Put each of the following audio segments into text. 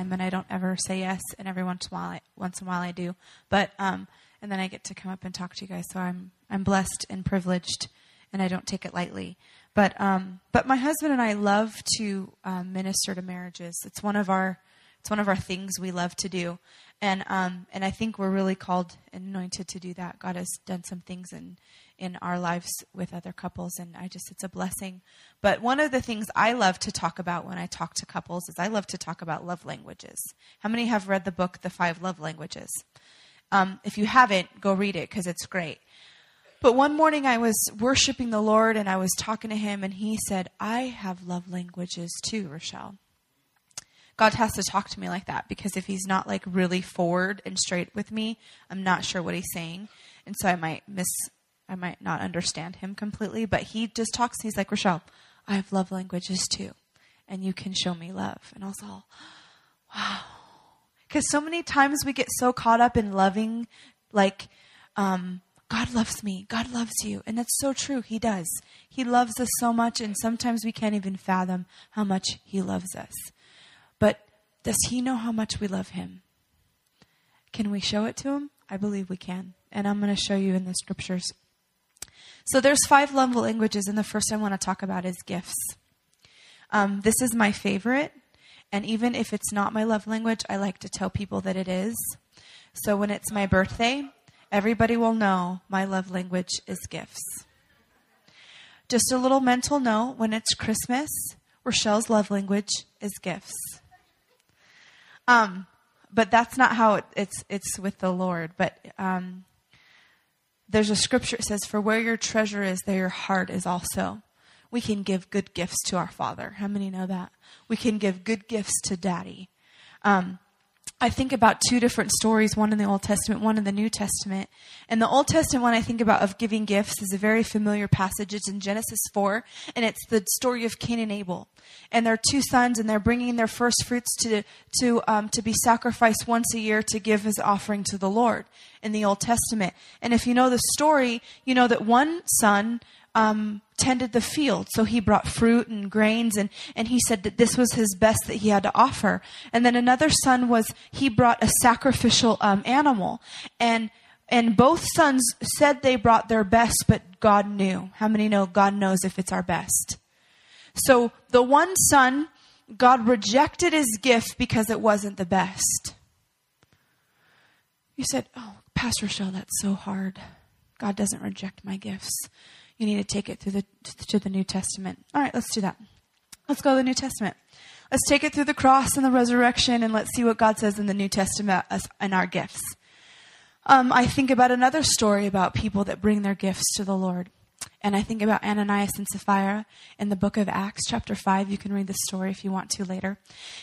time, and I don't ever say yes. And every once in a while, I, once in a while, I do. But um, and then I get to come up and talk to you guys. So I'm I'm blessed and privileged, and I don't take it lightly. But um, but my husband and I love to um, minister to marriages. It's one of our it's one of our things we love to do, and um, and I think we're really called and anointed to do that. God has done some things in in our lives with other couples, and I just it's a blessing. But one of the things I love to talk about when I talk to couples is I love to talk about love languages. How many have read the book The Five Love Languages? Um, if you haven't, go read it because it's great. But one morning I was worshiping the Lord and I was talking to him, and he said, I have love languages too, Rochelle. God has to talk to me like that because if he's not like really forward and straight with me, I'm not sure what he's saying. And so I might miss, I might not understand him completely, but he just talks. He's like, Rochelle, I have love languages too, and you can show me love. And I was all, wow. Because so many times we get so caught up in loving, like, um, God loves me. God loves you. And that's so true. He does. He loves us so much, and sometimes we can't even fathom how much He loves us. But does he know how much we love him? Can we show it to him? I believe we can. And I'm going to show you in the scriptures. So there's five love languages, and the first I want to talk about is gifts. Um, this is my favorite, and even if it's not my love language, I like to tell people that it is. So when it's my birthday, everybody will know my love language is gifts. Just a little mental note when it's Christmas, Rochelle's love language is gifts. Um, but that's not how it, it's it's with the Lord. But um, there's a scripture that says, "For where your treasure is, there your heart is also." We can give good gifts to our Father. How many know that? We can give good gifts to Daddy. Um, I think about two different stories, one in the Old Testament, one in the New Testament. And the Old Testament one I think about of giving gifts is a very familiar passage. It's in Genesis 4, and it's the story of Cain and Abel. And their two sons, and they're bringing their first fruits to, to, um, to be sacrificed once a year to give as offering to the Lord in the Old Testament. And if you know the story, you know that one son um, tended the field. So he brought fruit and grains, and, and he said that this was his best that he had to offer. And then another son was, he brought a sacrificial um, animal. And, and both sons said they brought their best, but God knew. How many know God knows if it's our best? So the one son, God rejected his gift because it wasn't the best. You said, Oh, Pastor Shell, that's so hard. God doesn't reject my gifts. You need to take it through the to the New Testament. All right, let's do that. Let's go to the New Testament. Let's take it through the cross and the resurrection, and let's see what God says in the New Testament in our gifts. Um, I think about another story about people that bring their gifts to the Lord. And I think about Ananias and Sapphira in the book of Acts, chapter 5. You can read the story if you want to later.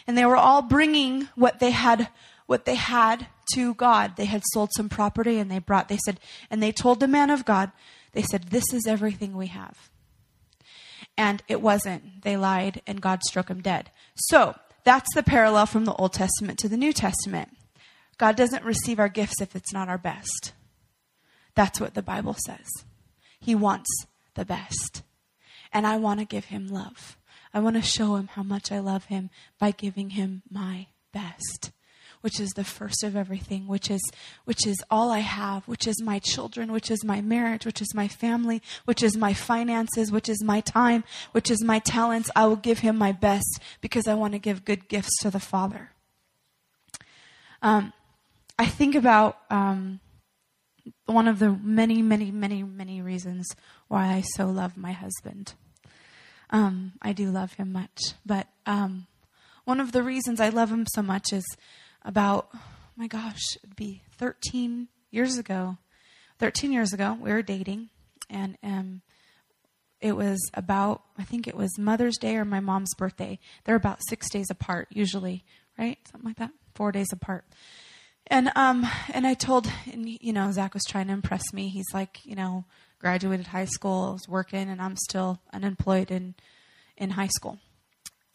And they were all bringing what they had, what they had to God. They had sold some property and they brought, they said, and they told the man of God, they said, This is everything we have. And it wasn't. They lied, and God struck them dead. So that's the parallel from the Old Testament to the New Testament. God doesn't receive our gifts if it's not our best. That's what the Bible says. He wants the best. And I want to give him love. I want to show him how much I love him by giving him my best which is the first of everything, which is, which is all I have, which is my children, which is my marriage, which is my family, which is my finances, which is my time, which is my talents. I will give him my best because I want to give good gifts to the Father. Um, I think about um, one of the many, many, many, many reasons why I so love my husband. Um, I do love him much, but um, one of the reasons I love him so much is about, oh my gosh, it'd be 13 years ago. 13 years ago, we were dating, and um, it was about, I think it was Mother's Day or my mom's birthday. They're about six days apart, usually, right? Something like that, four days apart. And um, and I told, and you know, Zach was trying to impress me. He's like, you know, graduated high school, was working, and I'm still unemployed in in high school.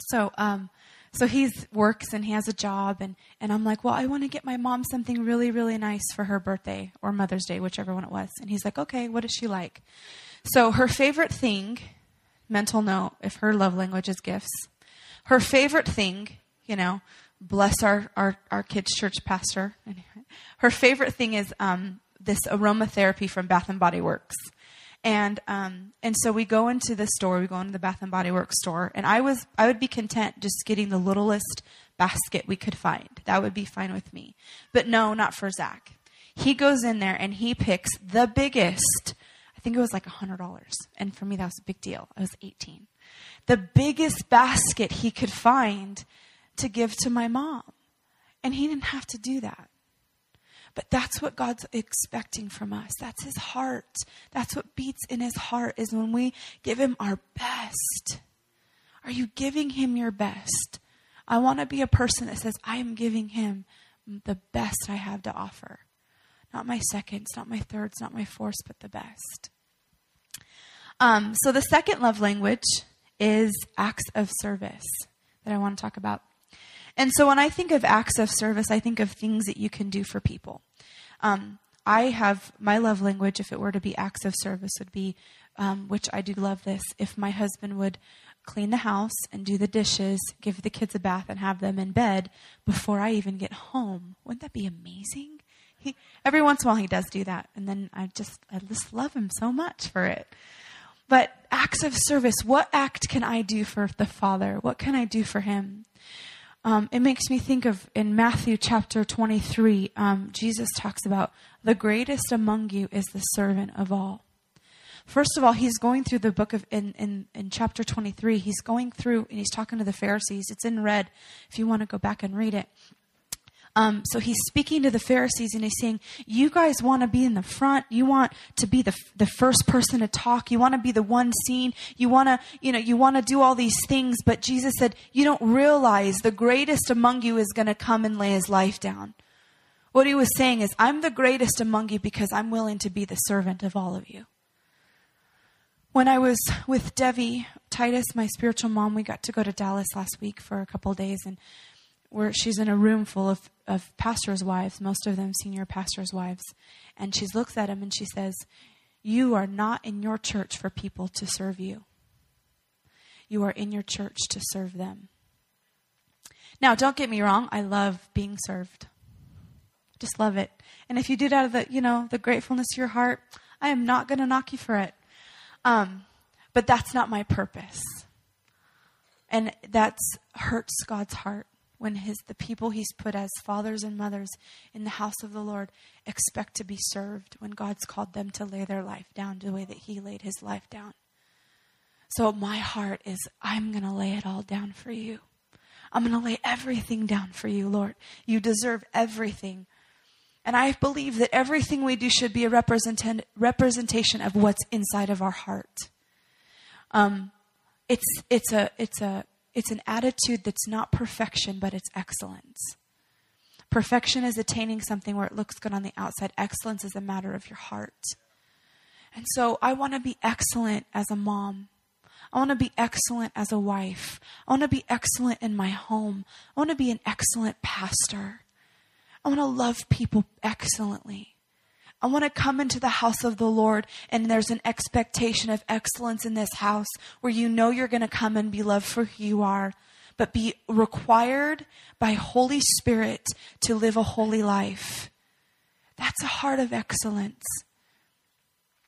So um, so he works and he has a job and, and i'm like well i want to get my mom something really really nice for her birthday or mother's day whichever one it was and he's like okay what does she like so her favorite thing mental note if her love language is gifts her favorite thing, you know, bless our, our, our kids' church pastor. Her favorite thing is um, this aromatherapy from Bath and Body Works. And um, and so we go into the store, we go into the Bath and Body Works store, and I was I would be content just getting the littlest basket we could find. That would be fine with me. But no, not for Zach. He goes in there and he picks the biggest. I think it was like a hundred dollars, and for me that was a big deal. I was eighteen. The biggest basket he could find to give to my mom, and he didn't have to do that. But that's what God's expecting from us. That's his heart. That's what beats in his heart is when we give him our best. Are you giving him your best? I want to be a person that says, I am giving him the best I have to offer. Not my seconds, not my thirds, not my fourths, but the best. Um, so the second love language is acts of service that I want to talk about. And so when I think of acts of service, I think of things that you can do for people. Um, I have my love language, if it were to be acts of service, would be, um, which I do love this, if my husband would clean the house and do the dishes, give the kids a bath, and have them in bed before I even get home. Wouldn't that be amazing? He, every once in a while he does do that, and then I just I just love him so much for it. But acts of service, what act can I do for the Father? What can I do for him? Um, it makes me think of in Matthew chapter 23, um, Jesus talks about the greatest among you is the servant of all. First of all, he's going through the book of, in, in, in chapter 23, he's going through and he's talking to the Pharisees. It's in red if you want to go back and read it. Um, so he's speaking to the Pharisees and he's saying, You guys want to be in the front. You want to be the, the first person to talk. You want to be the one seen. You want to, you know, you want to do all these things. But Jesus said, You don't realize the greatest among you is going to come and lay his life down. What he was saying is, I'm the greatest among you because I'm willing to be the servant of all of you. When I was with Devi Titus, my spiritual mom, we got to go to Dallas last week for a couple days and where she's in a room full of, of pastors' wives, most of them senior pastors' wives. And she looks at him and she says, You are not in your church for people to serve you. You are in your church to serve them. Now, don't get me wrong, I love being served. Just love it. And if you do it out of the, you know, the gratefulness of your heart, I am not going to knock you for it. Um, but that's not my purpose. And that hurts God's heart when his the people he's put as fathers and mothers in the house of the Lord expect to be served when God's called them to lay their life down the way that he laid his life down. So my heart is I'm going to lay it all down for you. I'm going to lay everything down for you, Lord. You deserve everything. And I believe that everything we do should be a represent- representation of what's inside of our heart. Um, it's, it's, a, it's a it's an attitude that's not perfection, but it's excellence. Perfection is attaining something where it looks good on the outside. Excellence is a matter of your heart. And so I want to be excellent as a mom. I want to be excellent as a wife. I want to be excellent in my home. I want to be an excellent pastor. I want to love people excellently. I want to come into the house of the Lord and there's an expectation of excellence in this house where you know you're going to come and be loved for who you are, but be required by Holy Spirit to live a holy life. That's a heart of excellence.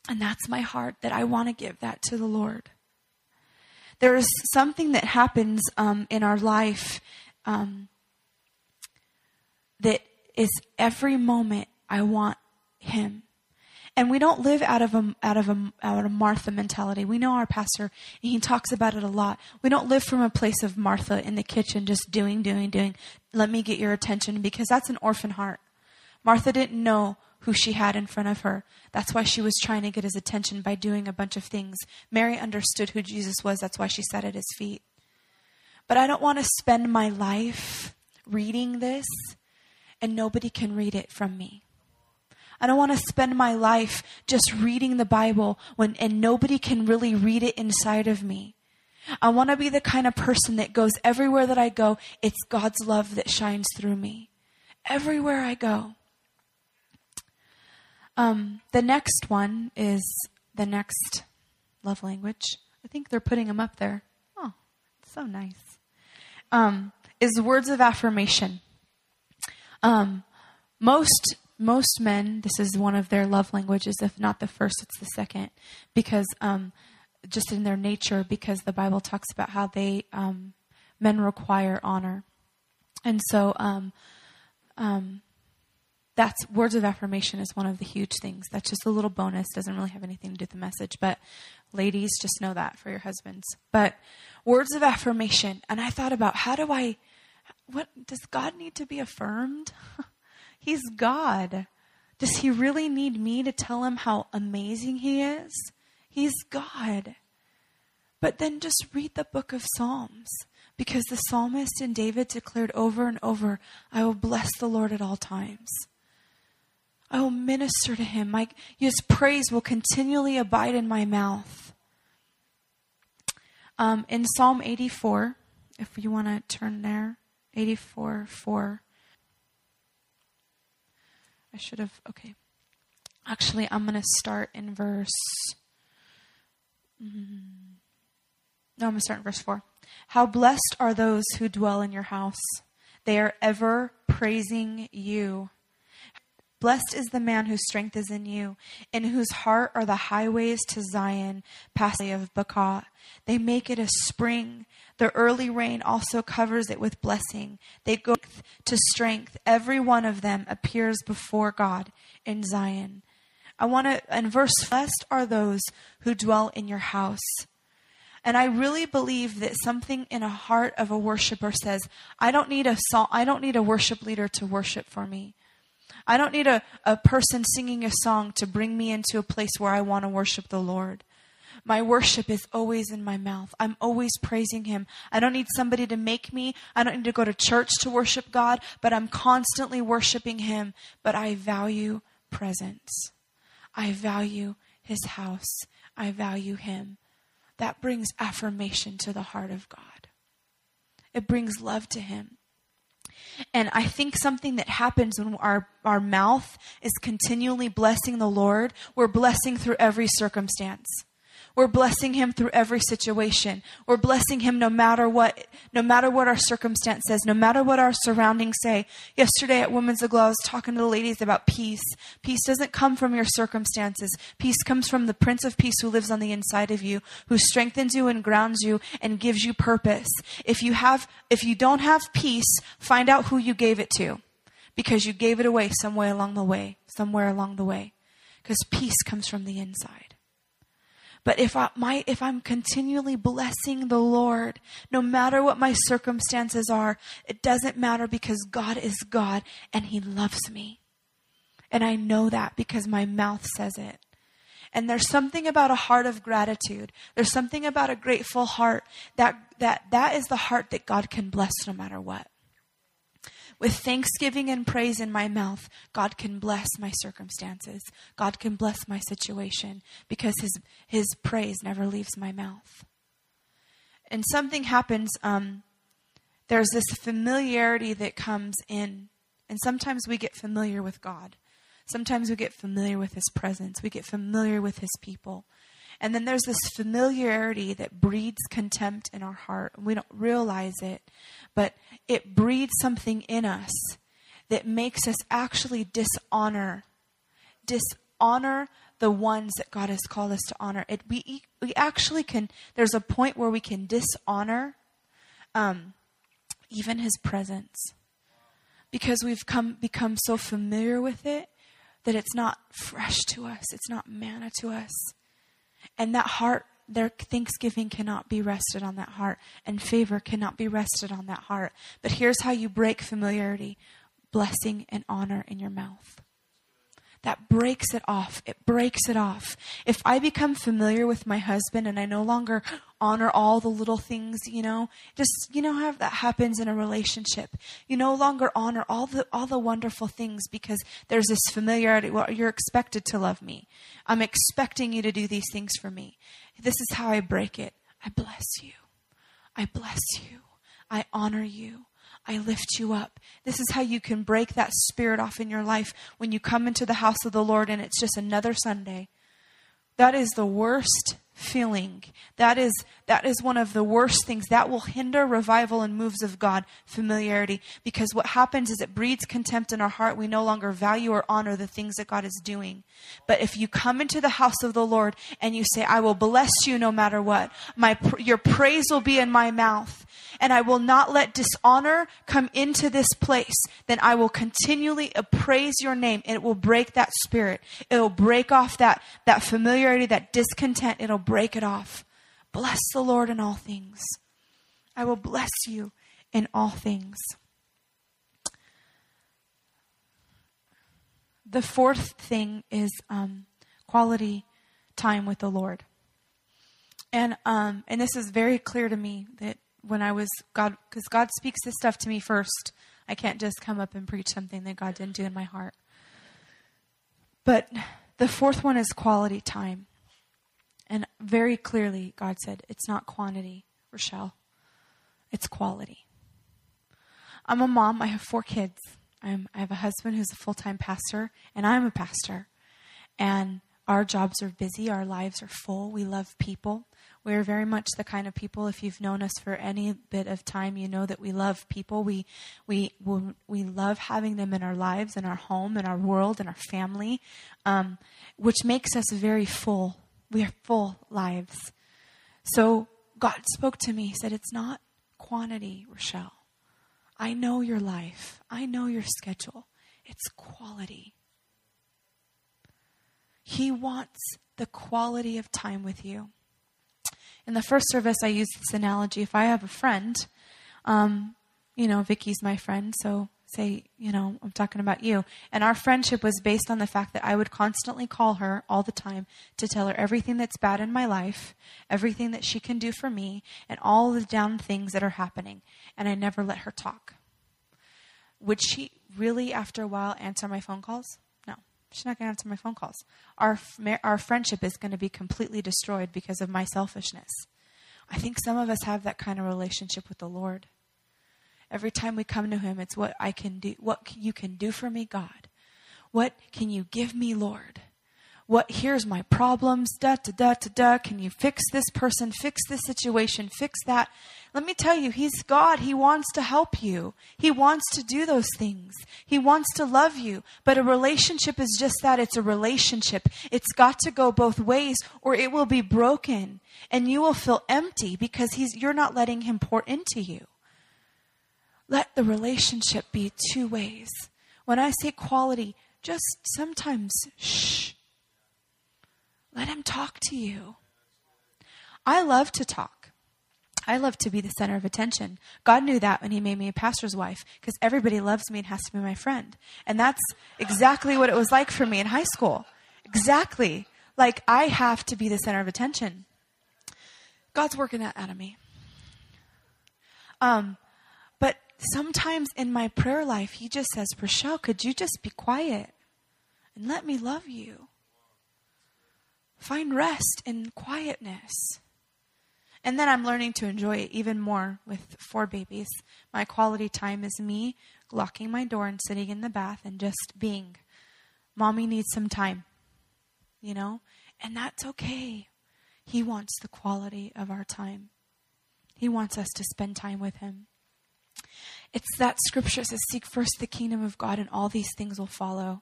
And that's my heart that I want to give that to the Lord. There is something that happens um, in our life um, that is every moment I want him. And we don't live out of a out of a out of Martha mentality. We know our pastor, and he talks about it a lot. We don't live from a place of Martha in the kitchen, just doing, doing, doing. Let me get your attention, because that's an orphan heart. Martha didn't know who she had in front of her. That's why she was trying to get his attention by doing a bunch of things. Mary understood who Jesus was. That's why she sat at his feet. But I don't want to spend my life reading this, and nobody can read it from me. I don't want to spend my life just reading the Bible when and nobody can really read it inside of me. I want to be the kind of person that goes everywhere that I go, it's God's love that shines through me. Everywhere I go. Um, the next one is the next love language. I think they're putting them up there. Oh, so nice. um, is words of affirmation. Um, most most men, this is one of their love languages. If not the first, it's the second, because um, just in their nature, because the Bible talks about how they um, men require honor, and so um, um, that's words of affirmation is one of the huge things. That's just a little bonus. Doesn't really have anything to do with the message, but ladies, just know that for your husbands. But words of affirmation, and I thought about how do I, what does God need to be affirmed? He's God. Does he really need me to tell him how amazing he is? He's God. But then just read the book of Psalms because the psalmist and David declared over and over, I will bless the Lord at all times. I will minister to him. My, his praise will continually abide in my mouth. Um, in Psalm 84, if you want to turn there, 84 4. I should have, okay. Actually, I'm going to start in verse. Mm, no, I'm going to start in verse 4. How blessed are those who dwell in your house. They are ever praising you. Blessed is the man whose strength is in you, in whose heart are the highways to Zion, past the of Baca. They make it a spring. The early rain also covers it with blessing. They go to strength. Every one of them appears before God in Zion. I want to, in verse, blessed are those who dwell in your house. And I really believe that something in a heart of a worshiper says, I don't need a song, I don't need a worship leader to worship for me. I don't need a, a person singing a song to bring me into a place where I want to worship the Lord. My worship is always in my mouth. I'm always praising Him. I don't need somebody to make me. I don't need to go to church to worship God, but I'm constantly worshiping Him. But I value presence. I value His house. I value Him. That brings affirmation to the heart of God. It brings love to Him. And I think something that happens when our, our mouth is continually blessing the Lord, we're blessing through every circumstance. We're blessing him through every situation. We're blessing him no matter what, no matter what our circumstance says, no matter what our surroundings say. Yesterday at Women's Aglow, I was talking to the ladies about peace. Peace doesn't come from your circumstances. Peace comes from the Prince of Peace who lives on the inside of you, who strengthens you and grounds you and gives you purpose. If you have, if you don't have peace, find out who you gave it to. Because you gave it away somewhere along the way, somewhere along the way. Because peace comes from the inside. But if I, my, if I'm continually blessing the Lord, no matter what my circumstances are, it doesn't matter because God is God and He loves me. And I know that because my mouth says it. And there's something about a heart of gratitude. There's something about a grateful heart that, that, that is the heart that God can bless no matter what. With thanksgiving and praise in my mouth, God can bless my circumstances. God can bless my situation because His, his praise never leaves my mouth. And something happens, um, there's this familiarity that comes in. And sometimes we get familiar with God. Sometimes we get familiar with His presence. We get familiar with His people. And then there's this familiarity that breeds contempt in our heart. We don't realize it, but it breeds something in us that makes us actually dishonor, dishonor the ones that God has called us to honor. It, we, we actually can, there's a point where we can dishonor um, even His presence because we've come, become so familiar with it that it's not fresh to us, it's not manna to us. And that heart, their thanksgiving cannot be rested on that heart, and favor cannot be rested on that heart. But here's how you break familiarity blessing and honor in your mouth that breaks it off. It breaks it off. If I become familiar with my husband and I no longer honor all the little things, you know, just you know how that happens in a relationship. You no longer honor all the all the wonderful things because there's this familiarity. Well, you're expected to love me. I'm expecting you to do these things for me. This is how I break it. I bless you. I bless you. I honor you. I lift you up. This is how you can break that spirit off in your life when you come into the house of the Lord and it's just another Sunday. That is the worst feeling. That is, that is one of the worst things. That will hinder revival and moves of God, familiarity. Because what happens is it breeds contempt in our heart. We no longer value or honor the things that God is doing. But if you come into the house of the Lord and you say, I will bless you no matter what, my, your praise will be in my mouth, and I will not let dishonor come into this place, then I will continually praise your name. And it will break that spirit. It'll break off that, that familiarity, that discontent. It'll break it off. Bless the Lord in all things. I will bless you in all things. The fourth thing is um, quality time with the Lord. And um, and this is very clear to me that when I was God, because God speaks this stuff to me first. I can't just come up and preach something that God didn't do in my heart. But the fourth one is quality time. And very clearly, God said, it's not quantity, Rochelle, it's quality. I'm a mom, I have four kids. I'm, I have a husband who's a full time pastor, and I'm a pastor. And our jobs are busy, our lives are full, we love people. We're very much the kind of people. If you've known us for any bit of time, you know that we love people. We we we love having them in our lives, in our home, in our world, in our family, um, which makes us very full. We are full lives. So God spoke to me. He said, "It's not quantity, Rochelle. I know your life. I know your schedule. It's quality." He wants the quality of time with you in the first service, I used this analogy. If I have a friend, um, you know, Vicky's my friend, so say, you know, I'm talking about you. And our friendship was based on the fact that I would constantly call her all the time to tell her everything that's bad in my life, everything that she can do for me, and all the down things that are happening. And I never let her talk. Would she really, after a while, answer my phone calls? She's not going to answer my phone calls. Our, our friendship is going to be completely destroyed because of my selfishness. I think some of us have that kind of relationship with the Lord. Every time we come to Him, it's what I can do, what you can do for me, God. What can you give me, Lord? What here's my problems da da da da da. Can you fix this person? Fix this situation. Fix that. Let me tell you he's god. He wants to help you. He wants to do those things. He wants to love you. But a relationship is just that. It's a relationship. It's got to go both ways or it will be broken. And you will feel empty because he's you're not letting him pour into you. Let the relationship be two ways. When i say quality just sometimes shh let him talk to you. I love to talk. I love to be the center of attention. God knew that when He made me a pastor's wife because everybody loves me and has to be my friend. And that's exactly what it was like for me in high school. Exactly. Like I have to be the center of attention. God's working that out of me. Um, but sometimes in my prayer life, He just says, Rochelle, could you just be quiet and let me love you? Find rest in quietness. And then I'm learning to enjoy it even more with four babies. My quality time is me locking my door and sitting in the bath and just being. Mommy needs some time, you know? And that's okay. He wants the quality of our time, He wants us to spend time with Him. It's that scripture says, Seek first the kingdom of God, and all these things will follow.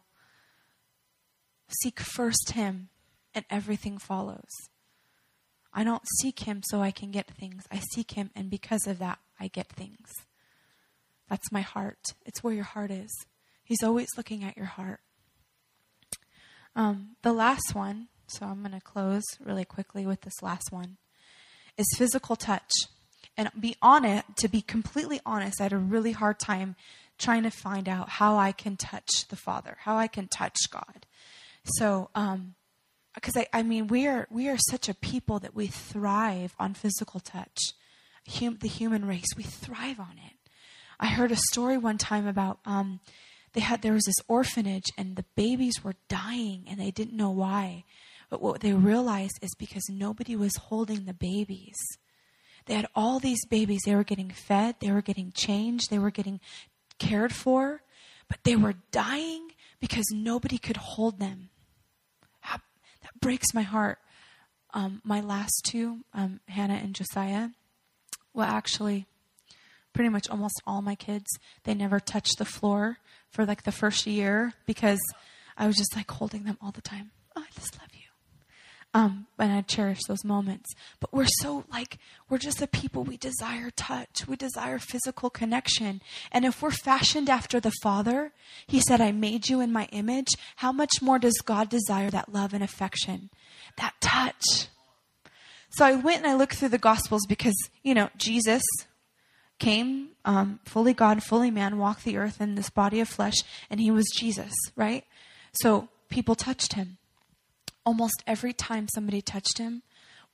Seek first Him and everything follows. I don't seek him so I can get things. I seek him, and because of that, I get things. That's my heart. It's where your heart is. He's always looking at your heart. Um, the last one, so I'm going to close really quickly with this last one, is physical touch. And be on it, to be completely honest, I had a really hard time trying to find out how I can touch the Father, how I can touch God. So, um, because I, I mean we are we are such a people that we thrive on physical touch. Hum, the human race we thrive on it. I heard a story one time about um, they had there was this orphanage and the babies were dying and they didn't know why. But what they realized is because nobody was holding the babies. They had all these babies. They were getting fed. They were getting changed. They were getting cared for. But they were dying because nobody could hold them breaks my heart. um, my last two, um, Hannah and Josiah, well, actually, pretty much almost all my kids, they never touched the floor for like the first year because I was just like holding them all the time. Oh, I just love you. Um, and I cherish those moments. But we're so like, we're just a people, we desire touch, we desire physical connection. And if we're fashioned after the Father, He said, I made you in my image, how much more does God desire that love and affection, that touch? So I went and I looked through the Gospels because, you know, Jesus came, um, fully God, fully man, walked the earth in this body of flesh, and He was Jesus, right? So people touched Him almost every time somebody touched him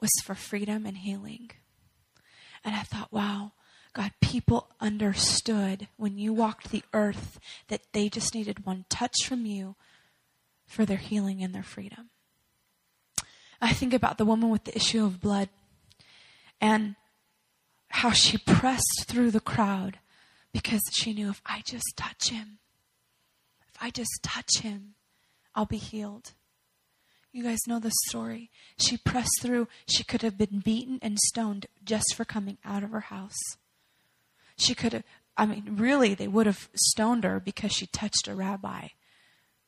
was for freedom and healing. And I thought, wow, God, people understood when you walked the earth that they just needed one touch from you for their healing and their freedom. I think about the woman with the issue of blood and how she pressed through the crowd because she knew if I just touch him, if I just touch him, I'll be healed. You guys know the story. She pressed through. She could have been beaten and stoned just for coming out of her house. She could have, I mean, really, they would have stoned her because she touched a rabbi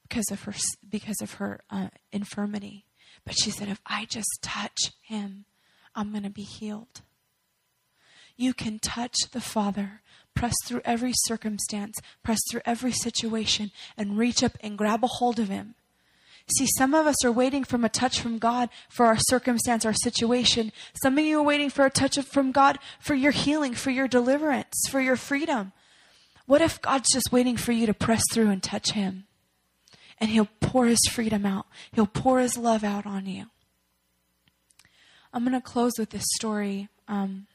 because of her, because of her uh, infirmity. But she said, if I just touch him, I'm going to be healed. You can touch the Father, press through every circumstance, press through every situation, and reach up and grab a hold of him See, some of us are waiting from a touch from God for our circumstance, our situation. Some of you are waiting for a touch from God for your healing, for your deliverance, for your freedom. What if God's just waiting for you to press through and touch Him? And He'll pour His freedom out, He'll pour His love out on you. I'm going to close with this story. Um,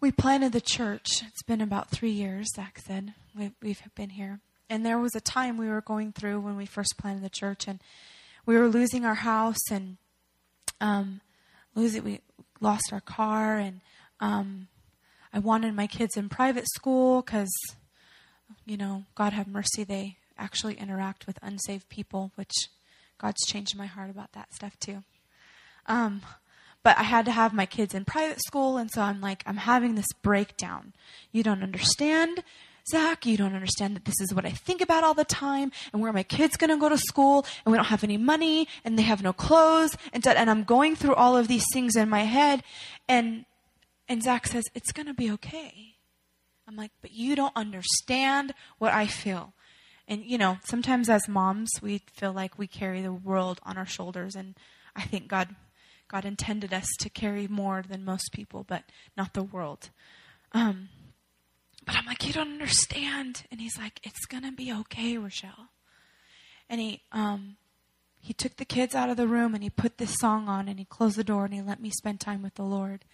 we planted the church. It's been about three years, Zach said. We, we've been here. And there was a time we were going through when we first planted the church, and we were losing our house and um, losing. We lost our car, and um, I wanted my kids in private school because, you know, God have mercy, they actually interact with unsaved people, which God's changed my heart about that stuff too. Um, but I had to have my kids in private school, and so I'm like, I'm having this breakdown. You don't understand. Zach, you don't understand that this is what I think about all the time, and where are my kid's going to go to school, and we don't have any money, and they have no clothes, and, and I'm going through all of these things in my head, and and Zach says it's going to be okay. I'm like, but you don't understand what I feel. And you know, sometimes as moms, we feel like we carry the world on our shoulders, and I think God God intended us to carry more than most people, but not the world. Um, but I'm like, you don't understand. And he's like, it's going to be okay, Rochelle. And he, um, he took the kids out of the room and he put this song on and he closed the door and he let me spend time with the Lord.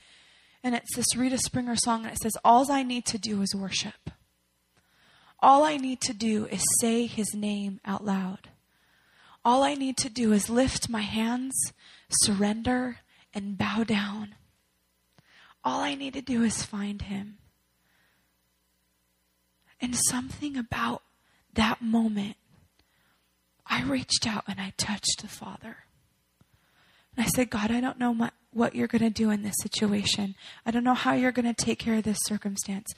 And it's this Rita Springer song and it says, All I need to do is worship. All I need to do is say his name out loud. All I need to do is lift my hands, surrender, and bow down. All I need to do is find him. And something about that moment, I reached out and I touched the Father. And I said, God, I don't know my, what you're going to do in this situation. I don't know how you're going to take care of this circumstance.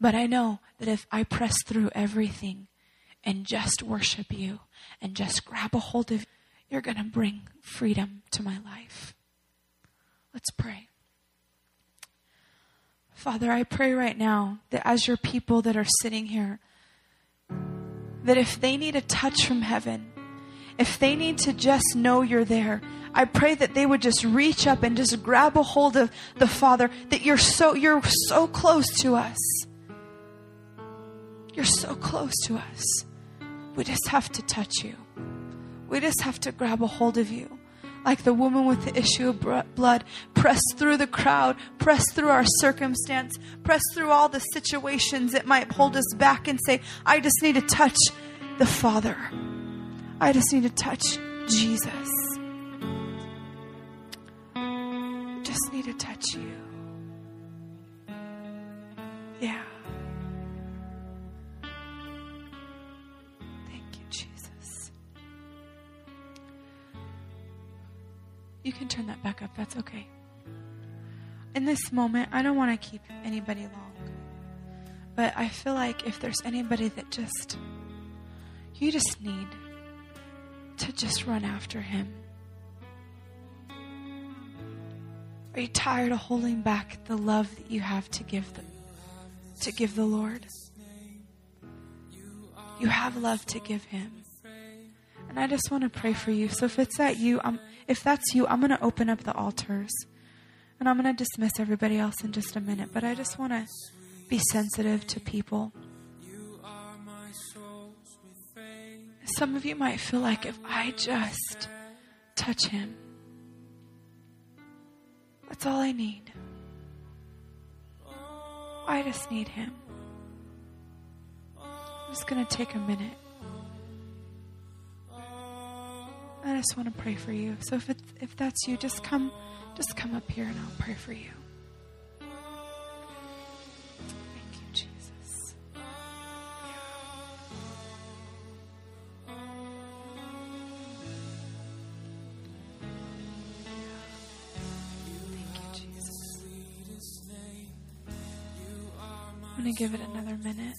But I know that if I press through everything and just worship you and just grab a hold of you, you're going to bring freedom to my life. Let's pray. Father, I pray right now that as your people that are sitting here, that if they need a touch from heaven, if they need to just know you're there, I pray that they would just reach up and just grab a hold of the Father, that you're so you're so close to us. You're so close to us. We just have to touch you. We just have to grab a hold of you like the woman with the issue of blood, press through the crowd, press through our circumstance, press through all the situations that might hold us back and say, I just need to touch the Father. I just need to touch Jesus. Just need to touch you. Yeah. Back up. That's okay. In this moment, I don't want to keep anybody long. But I feel like if there's anybody that just, you just need to just run after him. Are you tired of holding back the love that you have to give the, to give the Lord? You have love to give him. And I just want to pray for you. So if it's that you, I'm, if that's you, I'm going to open up the altars. And I'm going to dismiss everybody else in just a minute. But I just want to be sensitive to people. Some of you might feel like if I just touch him, that's all I need. I just need him. I'm just going to take a minute. I just want to pray for you. So if it's, if that's you, just come just come up here and I'll pray for you. Thank you, Jesus. Thank you, Jesus. I'm going to give it another minute.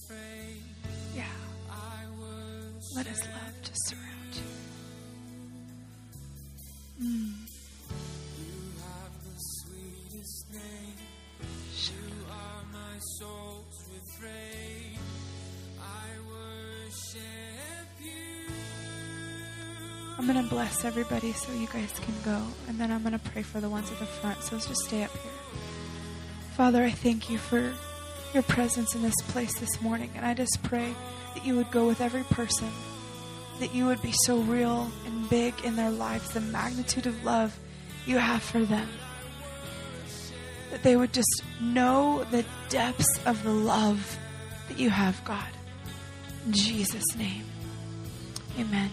I'm going to bless everybody so you guys can go. And then I'm going to pray for the ones at the front. So let's just stay up here. Father, I thank you for your presence in this place this morning. And I just pray that you would go with every person, that you would be so real and big in their lives, the magnitude of love you have for them. That they would just know the depths of the love that you have, God. In Jesus' name, amen.